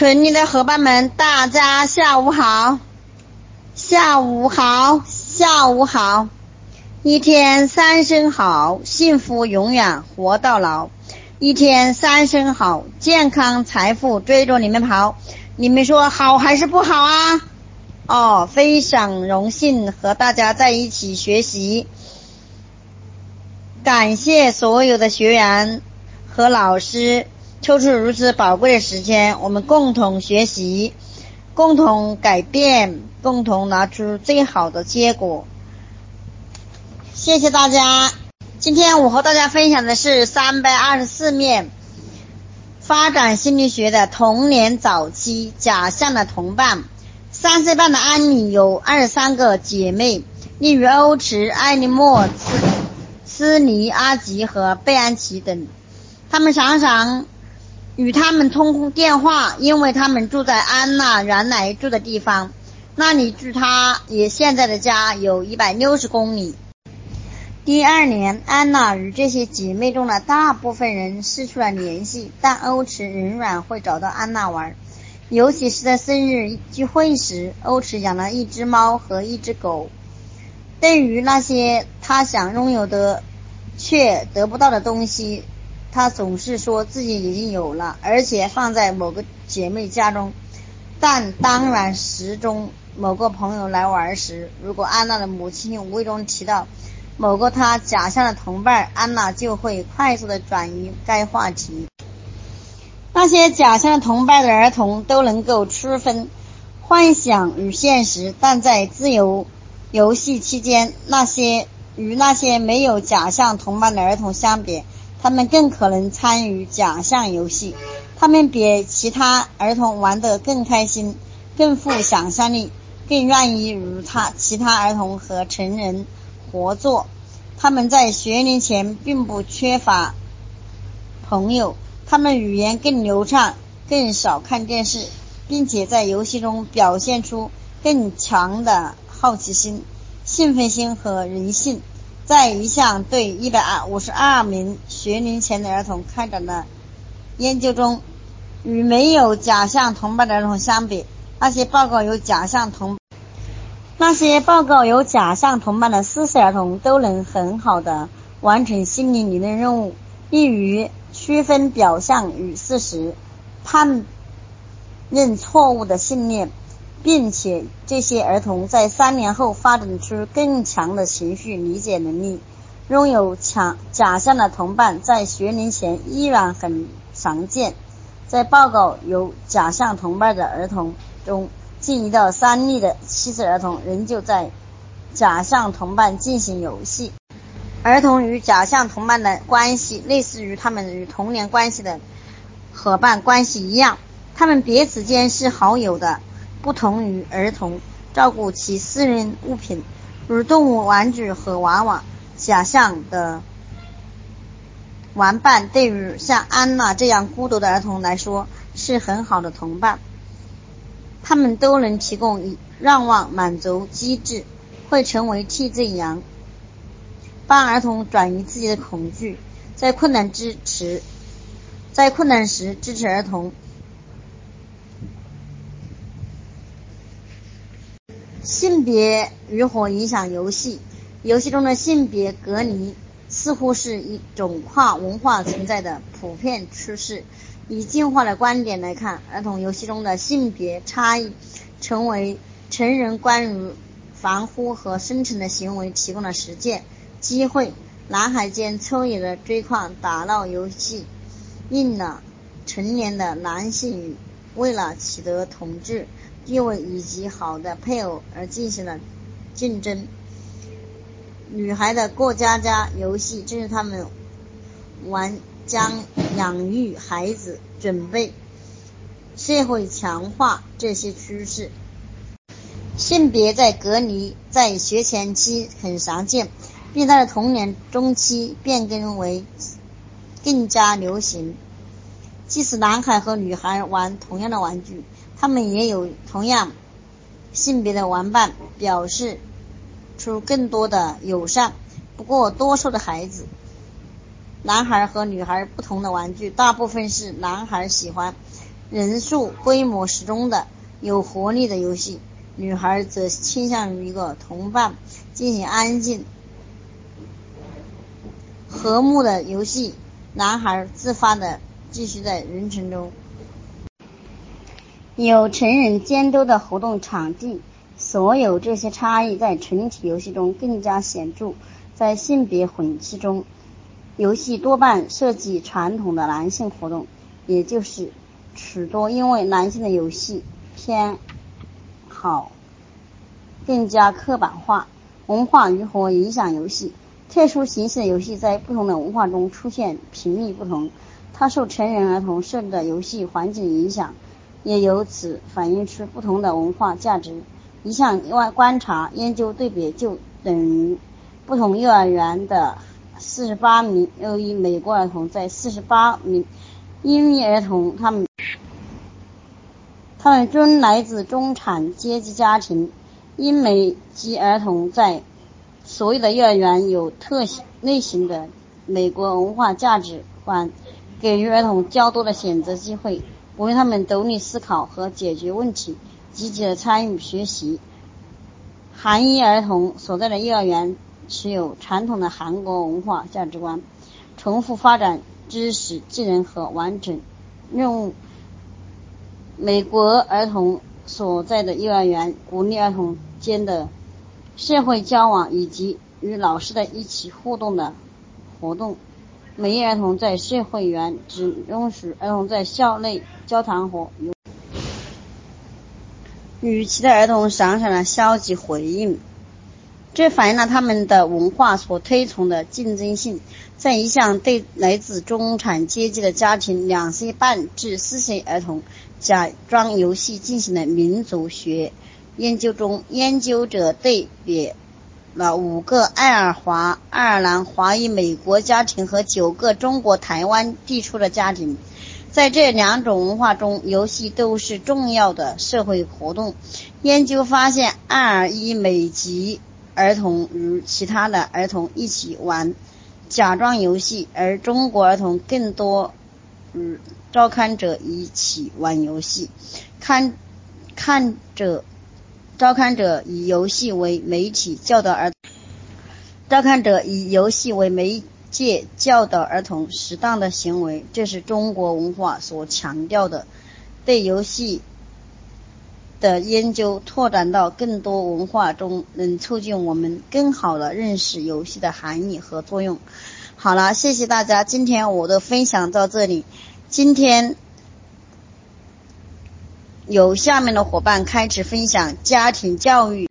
群里的伙伴们，大家下午好，下午好，下午好，一天三声好，幸福永远活到老。一天三声好，健康财富追着你们跑。你们说好还是不好啊？哦，非常荣幸和大家在一起学习，感谢所有的学员和老师。抽出如此宝贵的时间，我们共同学习，共同改变，共同拿出最好的结果。谢谢大家。今天我和大家分享的是三百二十四面发展心理学的童年早期假象的同伴。三岁半的安妮有二十三个姐妹，例如欧驰、艾莉莫、斯斯尼、阿吉和贝安琪等。他们常常。与他们通电话，因为他们住在安娜原来住的地方，那里距她也现在的家有一百六十公里。第二年，安娜与这些姐妹中的大部分人失去了联系，但欧驰仍然会找到安娜玩，尤其是在生日聚会时。欧驰养了一只猫和一只狗，对于那些他想拥有的却得不到的东西。他总是说自己已经有了，而且放在某个姐妹家中。但当然，时中某个朋友来玩时，如果安娜的母亲无意中提到某个她假象的同伴，安娜就会快速的转移该话题。那些假象同伴的儿童都能够区分幻想与现实，但在自由游戏期间，那些与那些没有假象同伴的儿童相比。他们更可能参与假象游戏，他们比其他儿童玩得更开心，更富想象力，更愿意与他其他儿童和成人合作。他们在学龄前并不缺乏朋友，他们语言更流畅，更少看电视，并且在游戏中表现出更强的好奇心、兴奋心和人性。在一项对一百二五十二名学龄前的儿童开展的研究中，与没有假象同伴的儿童相比，那些报告有假象同那些报告有假象同伴的四岁儿童都能很好的完成心理理论任务，利于区分表象与事实，判认错误的信念。并且这些儿童在三年后发展出更强的情绪理解能力。拥有强假象的同伴在学龄前依然很常见。在报告有假象同伴的儿童中，近一到三例的七岁儿童仍旧在假象同伴进行游戏。儿童与假象同伴的关系类似于他们与童年关系的伙伴关系一样，他们彼此间是好友的。不同于儿童照顾其私人物品，如动物玩具和娃娃，假象的玩伴对于像安娜这样孤独的儿童来说是很好的同伴。他们都能提供以让望满足机制，会成为替罪羊，帮儿童转移自己的恐惧，在困难支持，在困难时支持儿童。性别如何影响游戏？游戏中的性别隔离似乎是一种跨文化存在的普遍趋势。以进化的观点来看，儿童游戏中的性别差异成为成人关于防护和生存的行为提供了实践机会。男孩间抽野的追矿打闹游戏，应了成年的男性为了取得统治。地位以及好的配偶而进行了竞争。女孩的过家家游戏正是他们玩将养育孩子、准备社会强化这些趋势。性别在隔离在学前期很常见，并在童年中期变更为更加流行。即使男孩和女孩玩同样的玩具。他们也有同样性别的玩伴，表示出更多的友善。不过，多数的孩子，男孩和女孩不同的玩具，大部分是男孩喜欢，人数规模适中的有活力的游戏，女孩则倾向于一个同伴进行安静、和睦的游戏，男孩自发的继续在人群中。有成人监督的活动场地，所有这些差异在群体游戏中更加显著。在性别混戏中，游戏多半涉及传统的男性活动，也就是许多因为男性的游戏偏好更加刻板化。文化如何影响游戏？特殊形式的游戏在不同的文化中出现频率不同，它受成人儿童设置的游戏环境影响，也由此反映出不同的文化价值。一项外观察、研究、对比就等于。不同幼儿园的四十八名由于美国儿童在四十八名英语儿童，他们他们均来自中产阶级家庭。英美籍儿童在所有的幼儿园有特类型的美国文化价值观，给予儿童较多的选择机会，鼓励他们独立思考和解决问题，积极的参与学习。韩裔儿童所在的幼儿园。持有传统的韩国文化价值观，重复发展知识、技能和完成任务。美国儿童所在的幼儿园鼓励儿童间的社会交往以及与老师的一起互动的活动。美裔儿童在社会园只允许儿童在校内交谈和与其他儿童产生了消极回应。这反映了他们的文化所推崇的竞争性。在一项对来自中产阶级的家庭两岁半至四岁儿童假装游戏进行的民族学研究中，研究者对比了五个爱尔华、爱尔兰华裔美国家庭和九个中国台湾地区的家庭。在这两种文化中，游戏都是重要的社会活动。研究发现，爱尔伊美籍。儿童与其他的儿童一起玩假装游戏，而中国儿童更多与照看者一起玩游戏。看看着，照看者以游戏为媒体教导儿，照看者以游戏为媒介教导儿童适当的行为，这是中国文化所强调的，对游戏。的研究拓展到更多文化中，能促进我们更好的认识游戏的含义和作用。好了，谢谢大家，今天我的分享到这里。今天由下面的伙伴开始分享家庭教育。